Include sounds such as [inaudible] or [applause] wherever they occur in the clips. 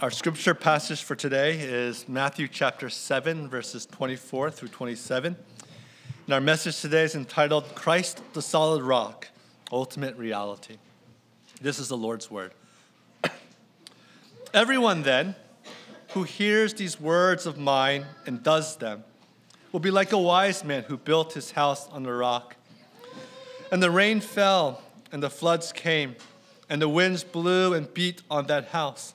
Our scripture passage for today is Matthew chapter 7, verses 24 through 27. And our message today is entitled Christ the Solid Rock, Ultimate Reality. This is the Lord's Word. [clears throat] Everyone then who hears these words of mine and does them will be like a wise man who built his house on the rock. And the rain fell, and the floods came, and the winds blew and beat on that house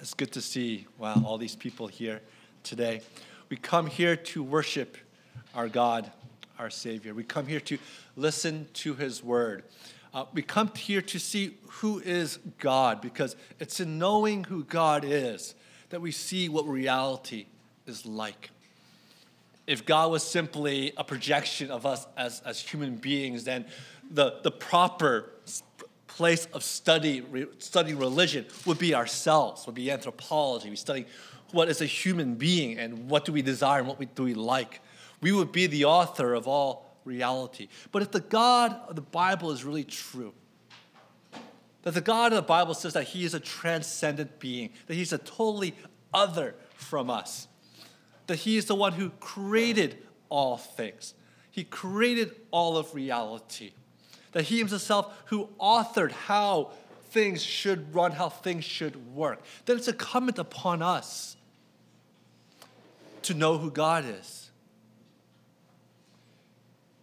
It's good to see, wow, all these people here today. We come here to worship our God, our Savior. We come here to listen to His Word. Uh, we come here to see who is God because it's in knowing who God is that we see what reality is like. If God was simply a projection of us as, as human beings, then the, the proper place of study, re, studying religion would be ourselves, would be anthropology. We study what is a human being and what do we desire and what we, do we like. We would be the author of all reality. But if the God of the Bible is really true, that the God of the Bible says that He is a transcendent being, that He's a totally other from us, that He is the one who created all things, He created all of reality that he himself who authored how things should run, how things should work, then it's incumbent upon us to know who God is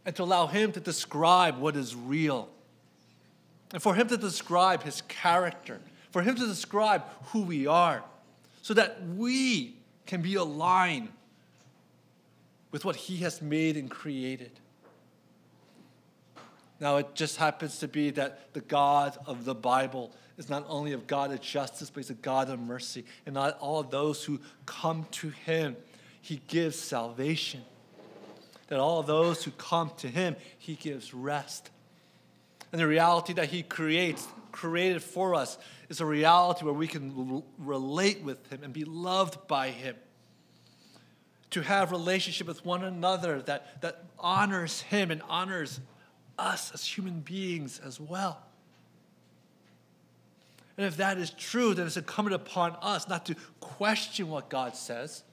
and to allow him to describe what is real and for him to describe his character, for him to describe who we are, so that we can be aligned with what he has made and created. Now, it just happens to be that the God of the Bible is not only a God of justice, but He's a God of mercy. And not all those who come to Him, He gives salvation. That all those who come to Him, He gives rest. And the reality that He creates, created for us, is a reality where we can relate with Him and be loved by Him. To have relationship with one another that, that honors Him and honors us as human beings as well. And if that is true, then it's incumbent upon us not to question what God says,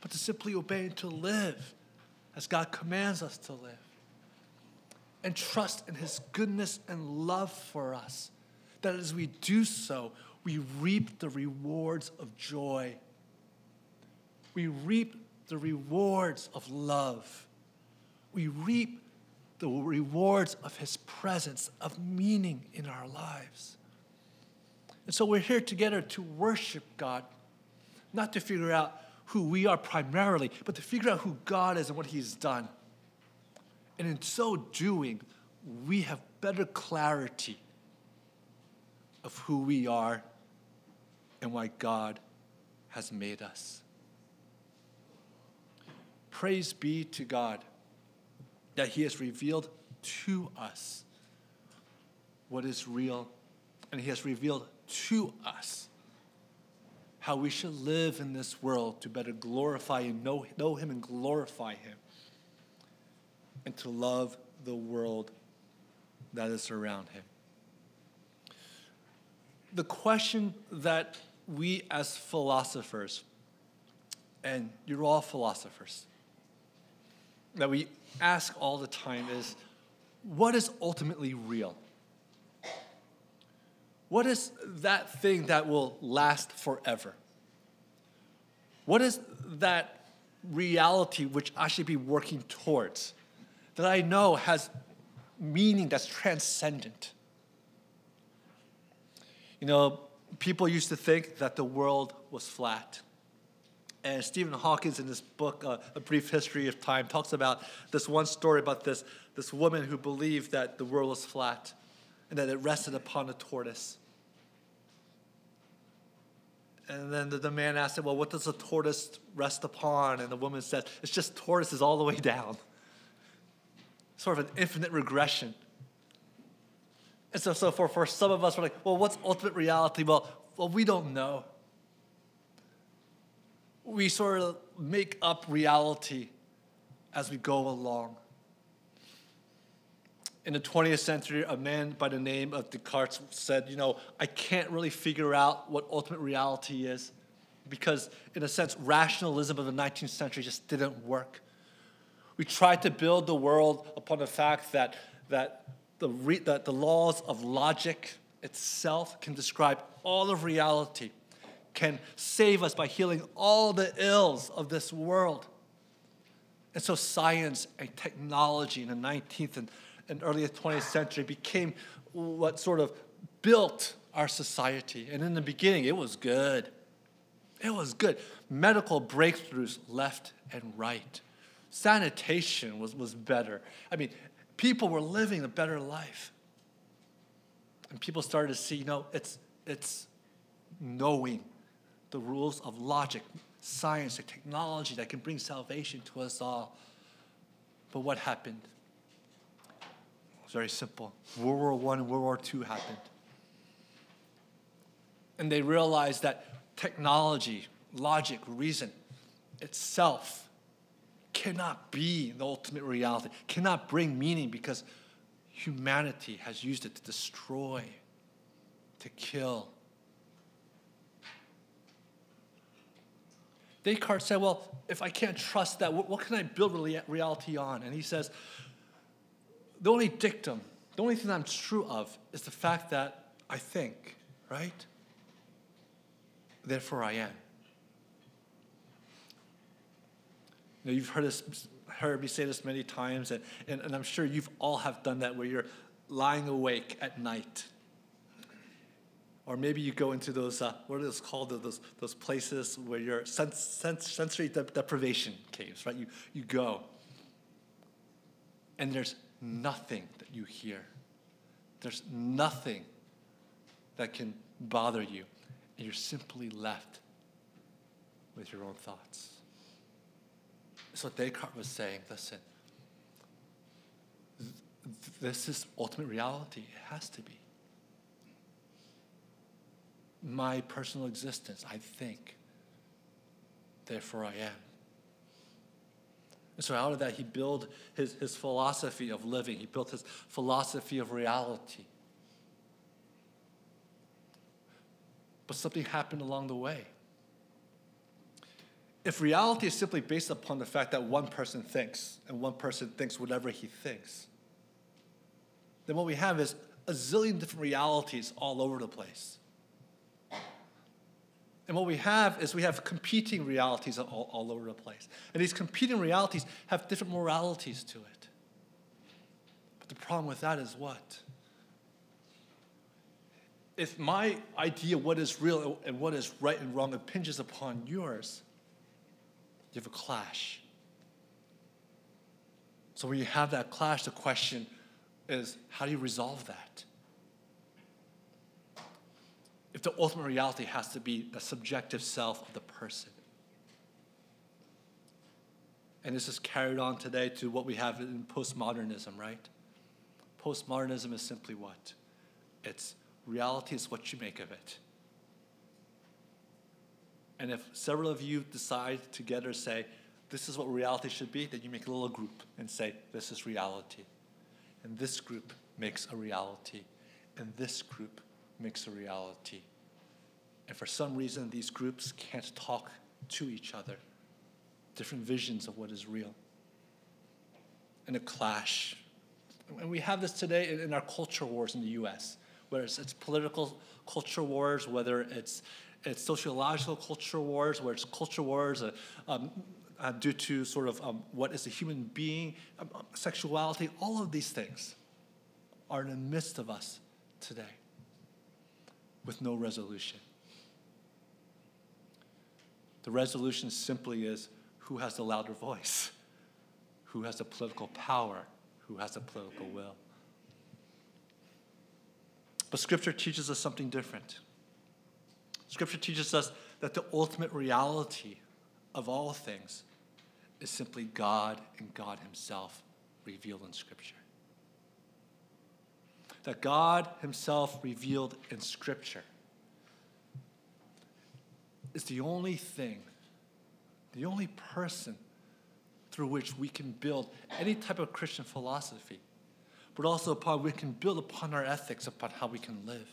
but to simply obey and to live as God commands us to live. And trust in His goodness and love for us. That as we do so, we reap the rewards of joy. We reap the rewards of love. We reap the rewards of His presence, of meaning in our lives. And so we're here together to worship God, not to figure out who we are primarily, but to figure out who God is and what He's done. And in so doing, we have better clarity of who we are and why God has made us. Praise be to God that He has revealed to us what is real, and He has revealed to us how we should live in this world to better glorify and know, know Him and glorify Him, and to love the world that is around Him. The question that we as philosophers, and you're all philosophers, that we ask all the time is what is ultimately real? What is that thing that will last forever? What is that reality which I should be working towards that I know has meaning that's transcendent? You know, people used to think that the world was flat. And Stephen Hawkins, in this book, uh, A Brief History of Time, talks about this one story about this, this woman who believed that the world was flat and that it rested upon a tortoise. And then the, the man asked him, Well, what does a tortoise rest upon? And the woman said, It's just tortoises all the way down. Sort of an infinite regression. And so, so for, for some of us, we're like, Well, what's ultimate reality? Well, well, we don't know. We sort of make up reality as we go along. In the 20th century, a man by the name of Descartes said, You know, I can't really figure out what ultimate reality is because, in a sense, rationalism of the 19th century just didn't work. We tried to build the world upon the fact that, that, the, re, that the laws of logic itself can describe all of reality, can save us by healing all the ills of this world. And so, science and technology in the 19th and and early 20th century became what sort of built our society. And in the beginning, it was good. It was good. Medical breakthroughs left and right. Sanitation was, was better. I mean, people were living a better life. And people started to see, you know, it's, it's knowing the rules of logic, science, and technology that can bring salvation to us all. But what happened? It's very simple. World War I and World War II happened. And they realized that technology, logic, reason itself cannot be the ultimate reality, cannot bring meaning because humanity has used it to destroy, to kill. Descartes said, Well, if I can't trust that, what, what can I build reality on? And he says, the only dictum, the only thing I'm true of is the fact that I think, right? Therefore I am. You know, you've heard, this, heard me say this many times, and, and, and I'm sure you've all have done that where you're lying awake at night. Or maybe you go into those, uh, what are those called, those, those places where sens- sensory de- deprivation caves, right? You, you go, and there's nothing that you hear. There's nothing that can bother you. And you're simply left with your own thoughts. So Descartes was saying listen, th- this is ultimate reality. It has to be. My personal existence, I think. Therefore, I am. And so out of that, he built his, his philosophy of living, he built his philosophy of reality. But something happened along the way. If reality is simply based upon the fact that one person thinks and one person thinks whatever he thinks, then what we have is a zillion different realities all over the place. And what we have is we have competing realities all, all over the place. And these competing realities have different moralities to it. But the problem with that is what? If my idea of what is real and what is right and wrong impinges upon yours, you have a clash. So when you have that clash, the question is how do you resolve that? If the ultimate reality has to be the subjective self of the person. And this is carried on today to what we have in postmodernism, right? Postmodernism is simply what? It's reality is what you make of it. And if several of you decide together say, this is what reality should be, then you make a little group and say, this is reality. And this group makes a reality. And this group makes a reality. And for some reason, these groups can't talk to each other. Different visions of what is real. And a clash. And we have this today in our culture wars in the US, whether it's, it's political culture wars, whether it's, it's sociological culture wars, whether it's culture wars uh, um, uh, due to sort of um, what is a human being, um, sexuality, all of these things are in the midst of us today with no resolution. The resolution simply is who has the louder voice, who has the political power, who has the political will. But Scripture teaches us something different. Scripture teaches us that the ultimate reality of all things is simply God and God Himself revealed in Scripture. That God Himself revealed in Scripture is the only thing, the only person through which we can build any type of Christian philosophy, but also upon we can build upon our ethics, upon how we can live.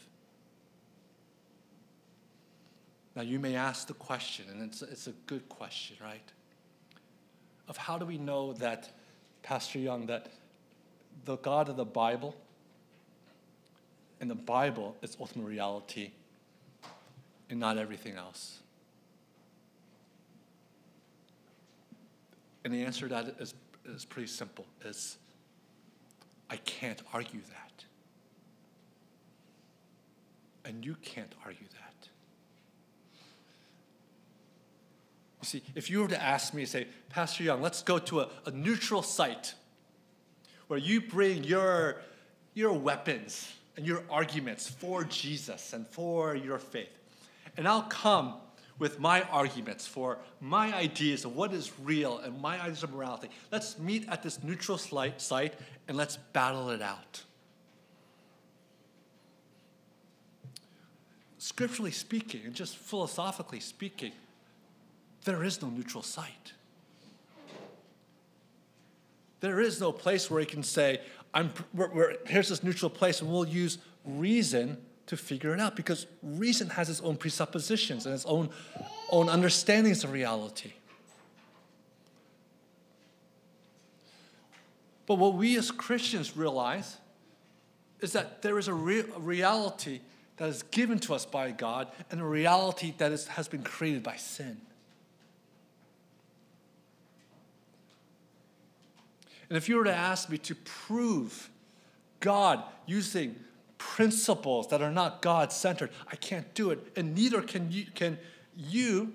Now, you may ask the question, and it's, it's a good question, right? Of how do we know that, Pastor Young, that the God of the Bible and the Bible is ultimate reality and not everything else? And the answer to that is, is pretty simple. Is I can't argue that. And you can't argue that. You see, if you were to ask me, say, Pastor Young, let's go to a, a neutral site where you bring your, your weapons and your arguments for Jesus and for your faith. And I'll come with my arguments for my ideas of what is real and my ideas of morality. Let's meet at this neutral site and let's battle it out. Scripturally speaking, and just philosophically speaking, there is no neutral site. There is no place where you can say, I'm, we're, we're, here's this neutral place, and we'll use reason to figure it out because reason has its own presuppositions and its own, own understandings of reality. But what we as Christians realize is that there is a, re- a reality that is given to us by God and a reality that is, has been created by sin. And if you were to ask me to prove God using principles that are not God centered. I can't do it. And neither can you, can you,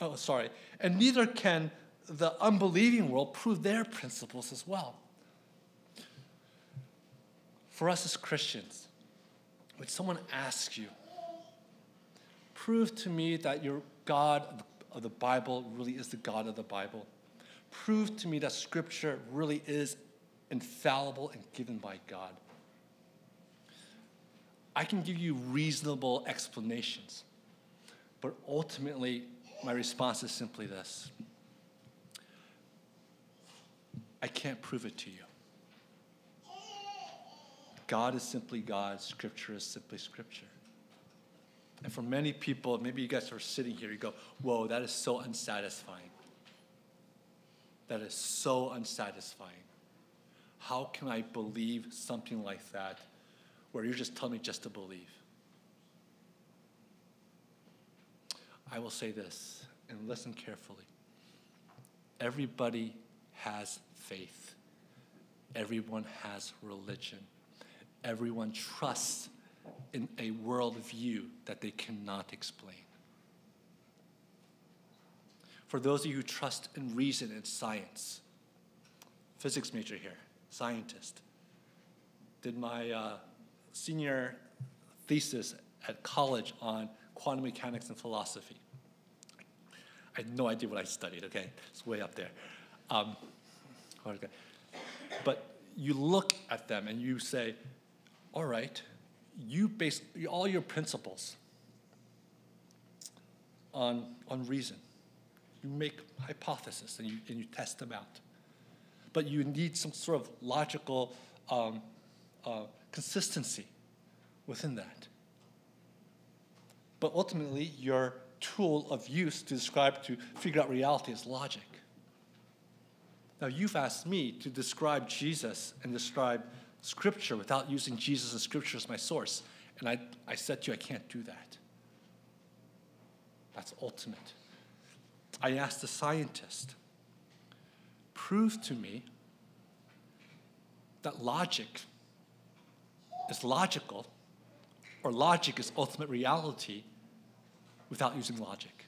oh, sorry, and neither can the unbelieving world prove their principles as well. For us as Christians, when someone asks you, prove to me that your God of the Bible really is the God of the Bible. Prove to me that Scripture really is infallible and given by God. I can give you reasonable explanations. But ultimately, my response is simply this I can't prove it to you. God is simply God, Scripture is simply Scripture. And for many people, maybe you guys are sitting here, you go, Whoa, that is so unsatisfying. That is so unsatisfying. How can I believe something like that where you're just telling me just to believe. I will say this, and listen carefully. Everybody has faith. Everyone has religion. Everyone trusts in a worldview that they cannot explain. For those of you who trust in reason and science, physics major here, scientist, did my uh, senior thesis at college on quantum mechanics and philosophy. I had no idea what I studied, okay? It's way up there. Um, okay. But you look at them and you say, all right, you base all your principles on, on reason. You make hypotheses and you, and you test them out. But you need some sort of logical um, uh, consistency within that. But ultimately, your tool of use to describe, to figure out reality is logic. Now, you've asked me to describe Jesus and describe Scripture without using Jesus and Scripture as my source. And I, I said to you, I can't do that. That's ultimate. I asked the scientist, prove to me that logic is logical, or logic is ultimate reality without using logic.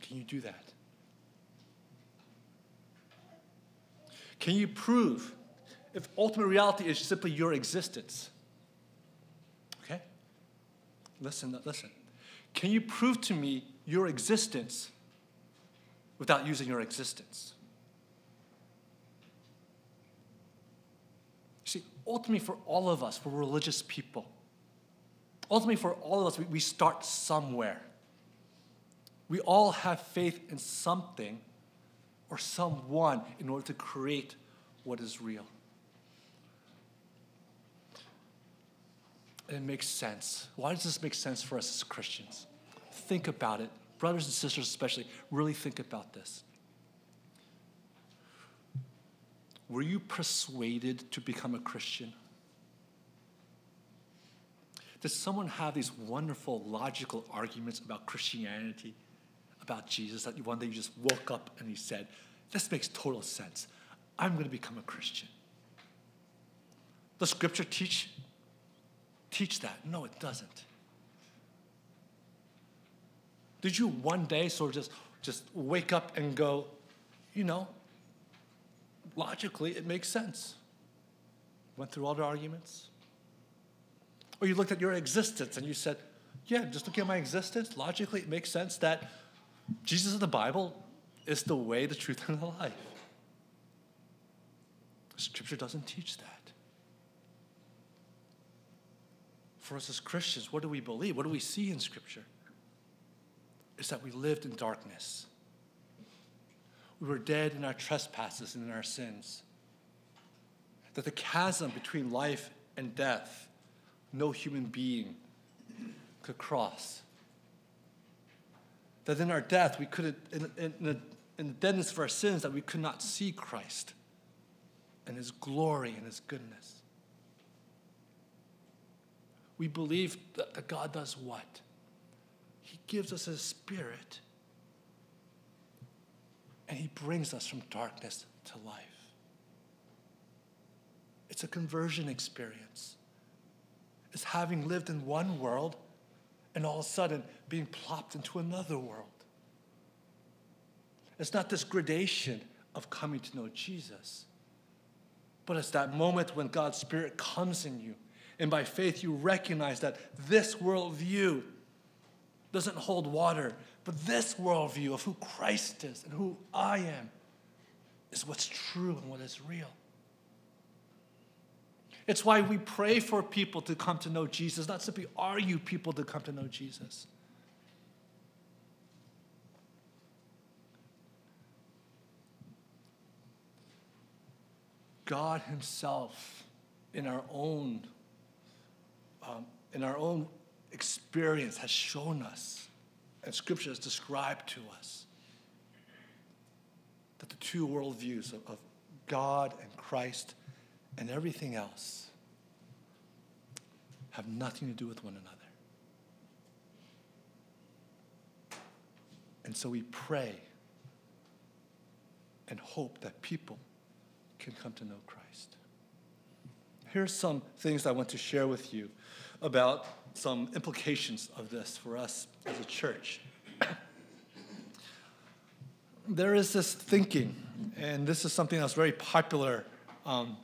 Can you do that? Can you prove if ultimate reality is simply your existence? Okay? listen, listen. Can you prove to me your existence without using your existence? See, ultimately, for all of us, for religious people, ultimately, for all of us, we, we start somewhere. We all have faith in something or someone in order to create what is real. It makes sense. Why does this make sense for us as Christians? Think about it. Brothers and sisters, especially, really think about this. Were you persuaded to become a Christian? Does someone have these wonderful logical arguments about Christianity, about Jesus, that one day you just woke up and you said, This makes total sense. I'm going to become a Christian? Does Scripture teach, teach that? No, it doesn't. Did you one day sort of just, just wake up and go, you know, logically, it makes sense. Went through all the arguments. Or you looked at your existence and you said, yeah, just looking at my existence, logically, it makes sense that Jesus of the Bible is the way, the truth, and the life. Scripture doesn't teach that. For us as Christians, what do we believe? What do we see in Scripture? Is that we lived in darkness we were dead in our trespasses and in our sins. That the chasm between life and death, no human being could cross. That in our death, we couldn't, in, in, in, the, in the deadness of our sins, that we could not see Christ and his glory and his goodness. We believe that, God does what? He gives us his spirit and He brings us from darkness to life. It's a conversion experience. It's having lived in one world and all of a sudden being plopped into another world. It's not this gradation of coming to know Jesus, but it's that moment when God's Spirit comes in you. And by faith, you recognize that this worldview doesn't hold water but this worldview of who Christ is and who I am is what's true and what is real. It's why we pray for people to come to know Jesus, not simply argue people to come to know Jesus. God Himself, in our own, um, in our own experience, has shown us and Scripture has described to us that the two worldviews of, of God and Christ and everything else have nothing to do with one another. And so we pray and hope that people can come to know Christ. Here's some things I want to share with you about some implications of this for us as a church. there is this thinking, and this is something that's very popular um,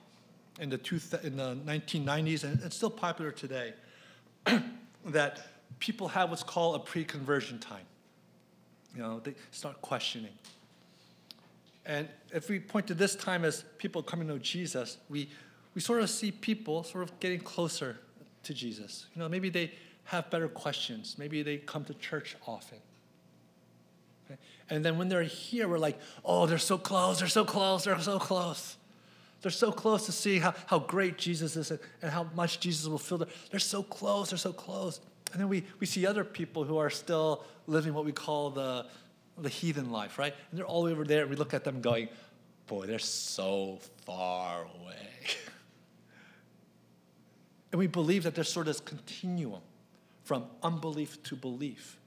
in, the two th- in the 1990s, and it's still popular today, [clears throat] that people have what's called a pre-conversion time. You know, they start questioning. And if we point to this time as people coming to know Jesus, we, we sort of see people sort of getting closer to Jesus. You know, maybe they have better questions. Maybe they come to church often. Okay? And then when they're here, we're like, oh, they're so close, they're so close, they're so close. They're so close to see how, how great Jesus is and, and how much Jesus will fill them. They're so close, they're so close. And then we, we see other people who are still living what we call the, the heathen life, right? And they're all over there, and we look at them going, boy, they're so far away. [laughs] And we believe that there's sort of this continuum from unbelief to belief.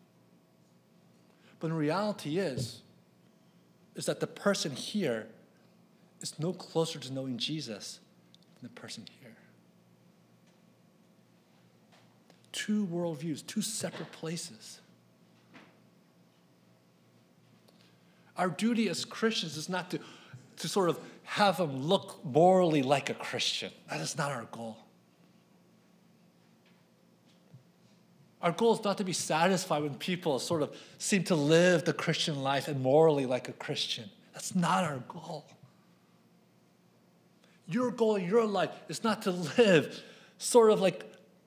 But the reality is, is that the person here is no closer to knowing Jesus than the person here. Two worldviews, two separate places. Our duty as Christians is not to, to sort of have them look morally like a Christian. That is not our goal. Our goal is not to be satisfied when people sort of seem to live the Christian life and morally like a Christian. That's not our goal. Your goal in your life is not to live sort of like,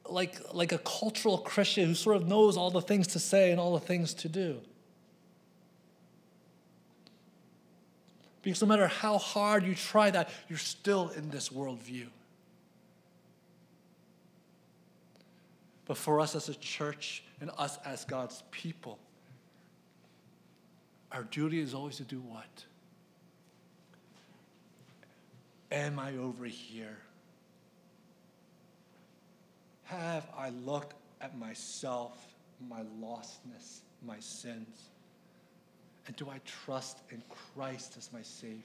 like, like a cultural Christian who sort of knows all the things to say and all the things to do. Because no matter how hard you try that, you're still in this worldview. But for us as a church and us as God's people, our duty is always to do what? Am I over here? Have I looked at myself, my lostness, my sins? And do I trust in Christ as my Savior?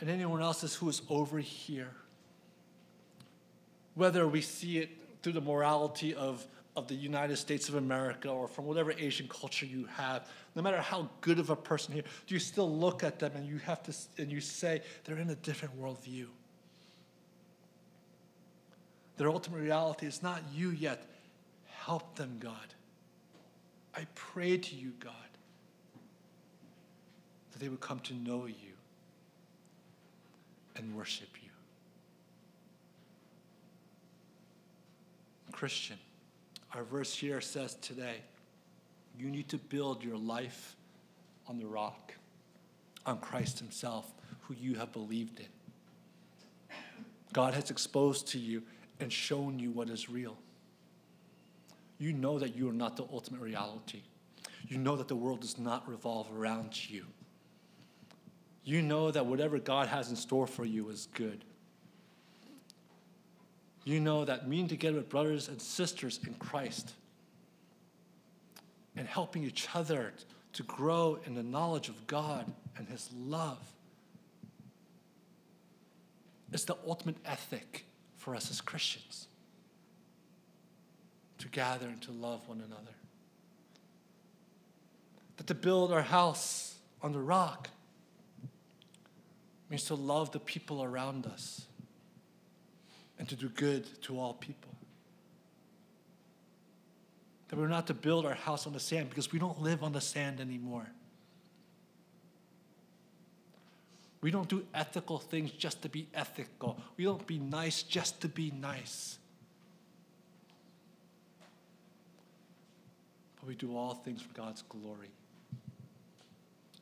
And anyone else who is over here, whether we see it through the morality of, of the United States of America or from whatever Asian culture you have, no matter how good of a person here, do you still look at them and you have to and you say they're in a different worldview? Their ultimate reality is not you yet. Help them, God. I pray to you, God, that they would come to know you and worship you. Christian, our verse here says today, you need to build your life on the rock, on Christ Himself, who you have believed in. God has exposed to you and shown you what is real. You know that you are not the ultimate reality. You know that the world does not revolve around you. You know that whatever God has in store for you is good. You know that meeting together with brothers and sisters in Christ and helping each other to grow in the knowledge of God and His love is the ultimate ethic for us as Christians to gather and to love one another. That to build our house on the rock means to love the people around us and to do good to all people. That we're not to build our house on the sand because we don't live on the sand anymore. We don't do ethical things just to be ethical. We don't be nice just to be nice. But we do all things for God's glory.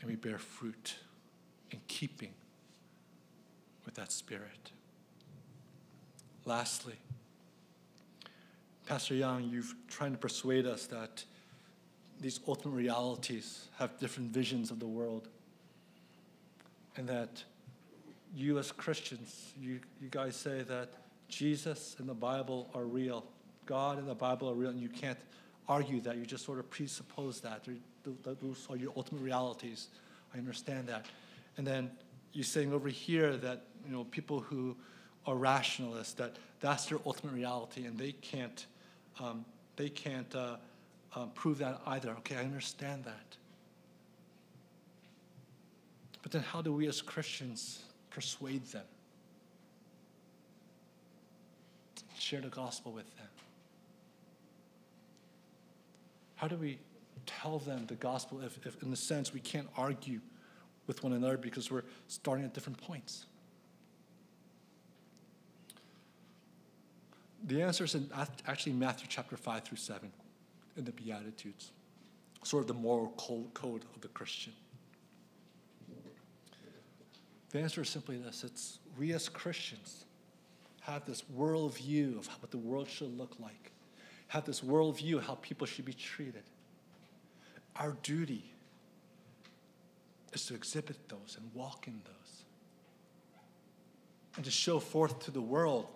And we bear fruit in keeping with that spirit. Lastly, Pastor Young, you've trying to persuade us that these ultimate realities have different visions of the world. And that you, as Christians, you, you guys say that Jesus and the Bible are real. God and the Bible are real, and you can't argue that. You just sort of presuppose that. Those are your ultimate realities. I understand that. And then you're saying over here that you know people who are rationalists that that's their ultimate reality and they can't um, they can't uh, uh, prove that either. Okay i understand that. But then how do we as christians persuade them? Share the gospel with them? How do we tell them the gospel if, if in a sense we can't argue with one another because we're starting at different points The answer is in actually Matthew chapter 5 through 7 in the Beatitudes, sort of the moral code of the Christian. The answer is simply this it's we as Christians have this worldview of what the world should look like, have this worldview of how people should be treated. Our duty is to exhibit those and walk in those, and to show forth to the world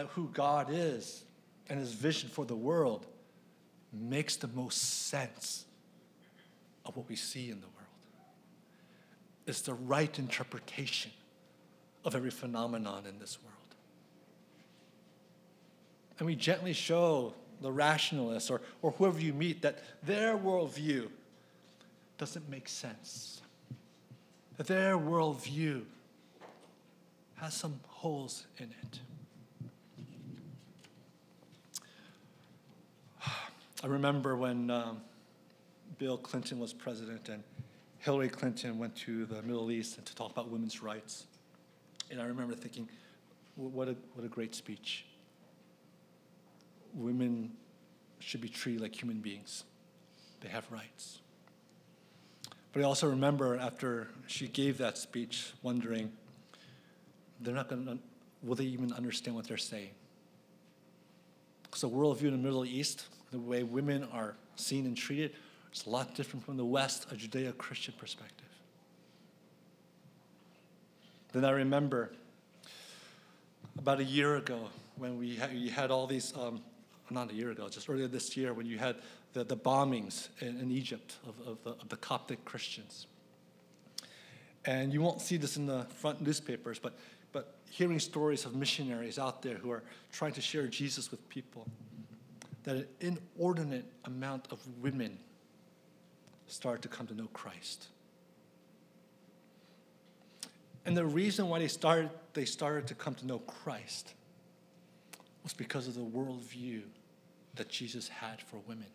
that who God is and his vision for the world makes the most sense of what we see in the world. It's the right interpretation of every phenomenon in this world. And we gently show the rationalists or, or whoever you meet that their worldview doesn't make sense, that their worldview has some holes in it. I remember when um, Bill Clinton was president and Hillary Clinton went to the Middle East and to talk about women's rights. And I remember thinking, what a, what a great speech. Women should be treated like human beings, they have rights. But I also remember after she gave that speech, wondering, they're not going to, will they even understand what they're saying? Because the worldview in the Middle East, the way women are seen and treated, is a lot different from the West, a Judeo Christian perspective. Then I remember about a year ago when we had, you had all these, um, not a year ago, just earlier this year, when you had the, the bombings in, in Egypt of, of, the, of the Coptic Christians. And you won't see this in the front newspapers, but, but hearing stories of missionaries out there who are trying to share Jesus with people, that an inordinate amount of women started to come to know Christ. And the reason why they started, they started to come to know Christ was because of the worldview that Jesus had for women.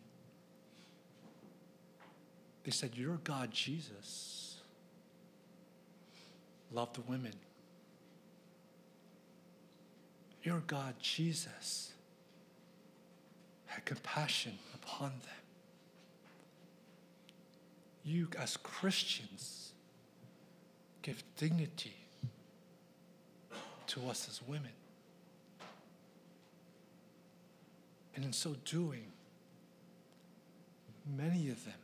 They said, Your God, Jesus, loved women. Your God, Jesus, had compassion upon them. You, as Christians, give dignity to us as women. And in so doing, many of them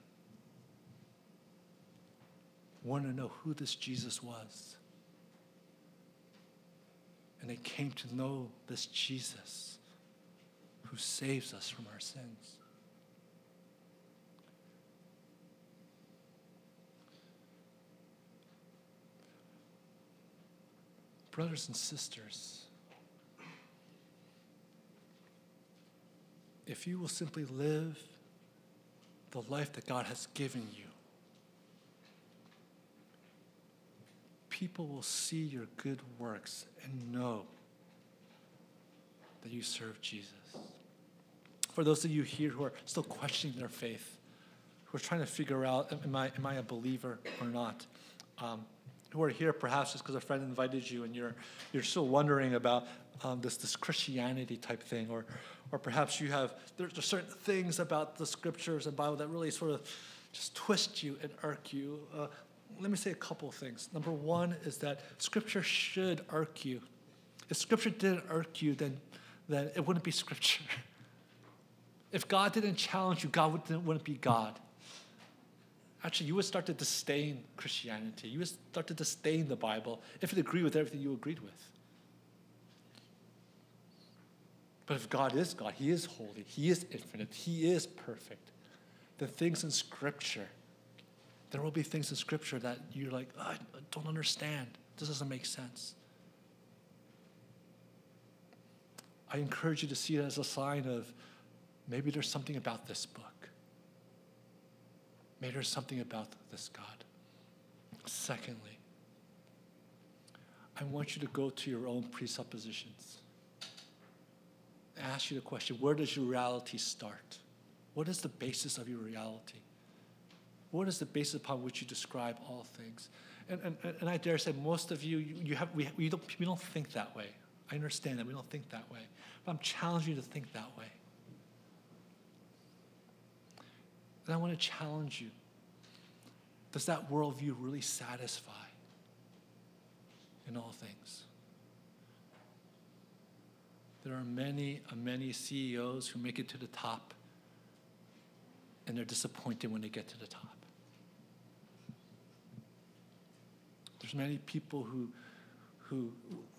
want to know who this Jesus was. And they came to know this Jesus who saves us from our sins. Brothers and sisters, if you will simply live the life that God has given you, people will see your good works and know that you serve Jesus. For those of you here who are still questioning their faith, who are trying to figure out, am I, am I a believer or not? Um, who are here perhaps just because a friend invited you and you're, you're still wondering about um, this, this Christianity type thing, or, or perhaps you have, there's, certain things about the scriptures and Bible that really sort of just twist you and irk you. Uh, let me say a couple of things. Number one is that scripture should irk you. If scripture didn't irk you, then, then it wouldn't be scripture. [laughs] If God didn't challenge you, God wouldn't, wouldn't be God actually you would start to disdain Christianity. You would start to disdain the Bible if it agreed with everything you agreed with. But if God is God, He is holy, He is infinite, He is perfect, the things in Scripture, there will be things in Scripture that you're like, oh, I don't understand. This doesn't make sense. I encourage you to see it as a sign of maybe there's something about this book Maybe there's something about this God. Secondly, I want you to go to your own presuppositions. I Ask you the question where does your reality start? What is the basis of your reality? What is the basis upon which you describe all things? And, and, and I dare say, most of you, you, have, we, we, don't, we don't think that way. I understand that we don't think that way. But I'm challenging you to think that way. I want to challenge you. Does that worldview really satisfy in all things? There are many, uh, many CEOs who make it to the top and they're disappointed when they get to the top. There's many people who, who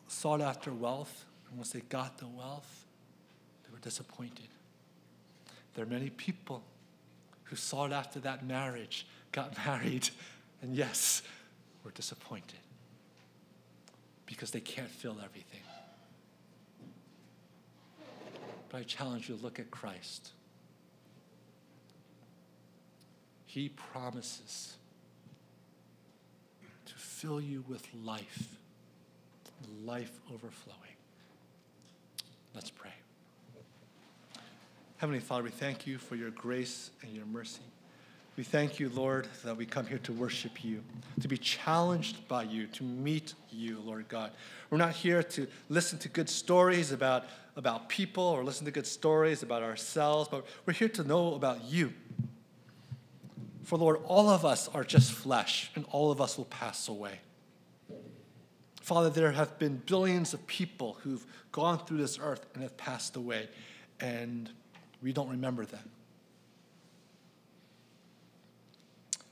sought after wealth, and once they got the wealth, they were disappointed. There are many people who sought after that marriage, got [laughs] married, and yes, were disappointed because they can't fill everything. But I challenge you to look at Christ. He promises to fill you with life, life overflowing. Let's pray. Heavenly Father, we thank you for your grace and your mercy. We thank you, Lord, that we come here to worship you, to be challenged by you, to meet you, Lord God. We're not here to listen to good stories about, about people or listen to good stories about ourselves, but we're here to know about you. For, Lord, all of us are just flesh, and all of us will pass away. Father, there have been billions of people who've gone through this earth and have passed away, and we don't remember them.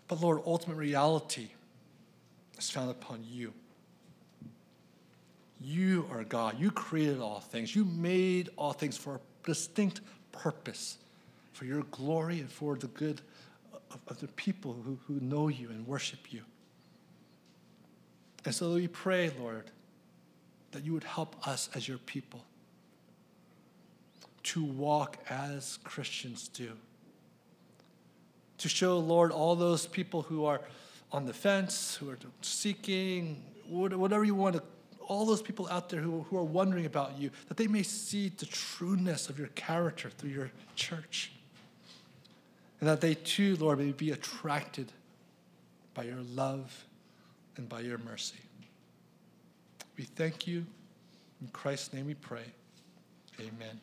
But Lord, ultimate reality is found upon you. You are God. You created all things. You made all things for a distinct purpose, for your glory and for the good of, of the people who, who know you and worship you. And so we pray, Lord, that you would help us as your people to walk as Christians do. To show, Lord, all those people who are on the fence, who are seeking, whatever you want all those people out there who, who are wondering about you, that they may see the trueness of your character through your church. And that they too, Lord, may be attracted by your love and by your mercy. We thank you. In Christ's name we pray. Amen.